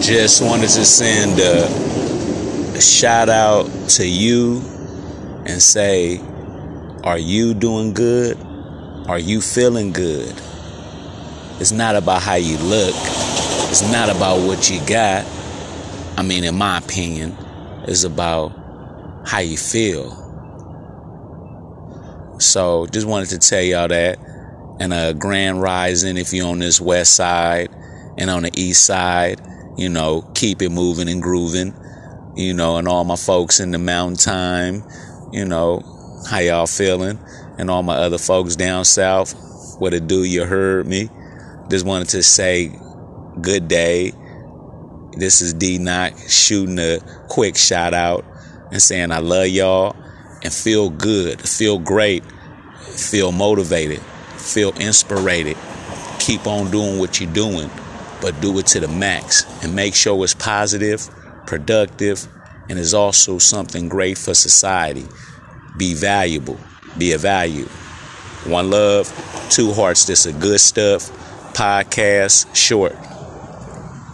Just wanted to send a, shout out to you and say, are you doing good? Are you feeling good? It's not about how you look. It's not about what you got. I mean, in my opinion, it's about how you feel. So, just wanted to tell y'all that. And a grand rising if you're on this west side and on the east side, you know, keep it moving and grooving. You know, and all my folks in the mountain time, you know, how y'all feeling? And all my other folks down south, what it do, you heard me. Just wanted to say good day. This is D Knock shooting a quick shout out and saying I love y'all and feel good, feel great, feel motivated, feel inspired. Keep on doing what you're doing, but do it to the max and make sure it's positive, productive, and is also something great for society. Be valuable, be a value. One love, two hearts. This is good stuff. Podcast short.